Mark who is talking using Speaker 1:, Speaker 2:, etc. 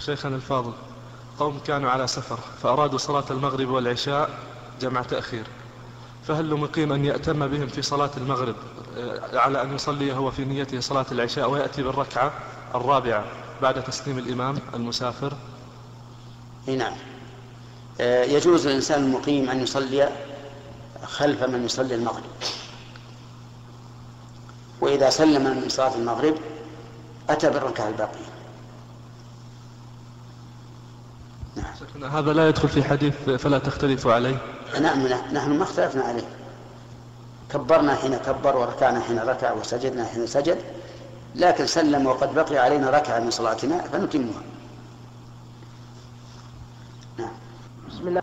Speaker 1: شيخنا الفاضل قوم كانوا على سفر فأرادوا صلاة المغرب والعشاء جمع تأخير. فهل لمقيم أن يأتم بهم في صلاة المغرب آه، على أن يصلي هو في نيته صلاة العشاء ويأتي بالركعة الرابعة بعد تسليم الإمام المسافر؟
Speaker 2: نعم. آه، يجوز للإنسان المقيم أن يصلي خلف من يصلي المغرب. وإذا سلم من صلاة المغرب أتى بالركعة الباقية.
Speaker 1: نعم. هذا لا يدخل في حديث فلا تختلفوا عليه.
Speaker 2: نعم،, نعم. نحن ما اختلفنا عليه. كبرنا حين كبر وركعنا حين ركع وسجدنا حين سجد لكن سلم وقد بقي علينا ركعة من صلاتنا فنتمها. نعم. بسم الله.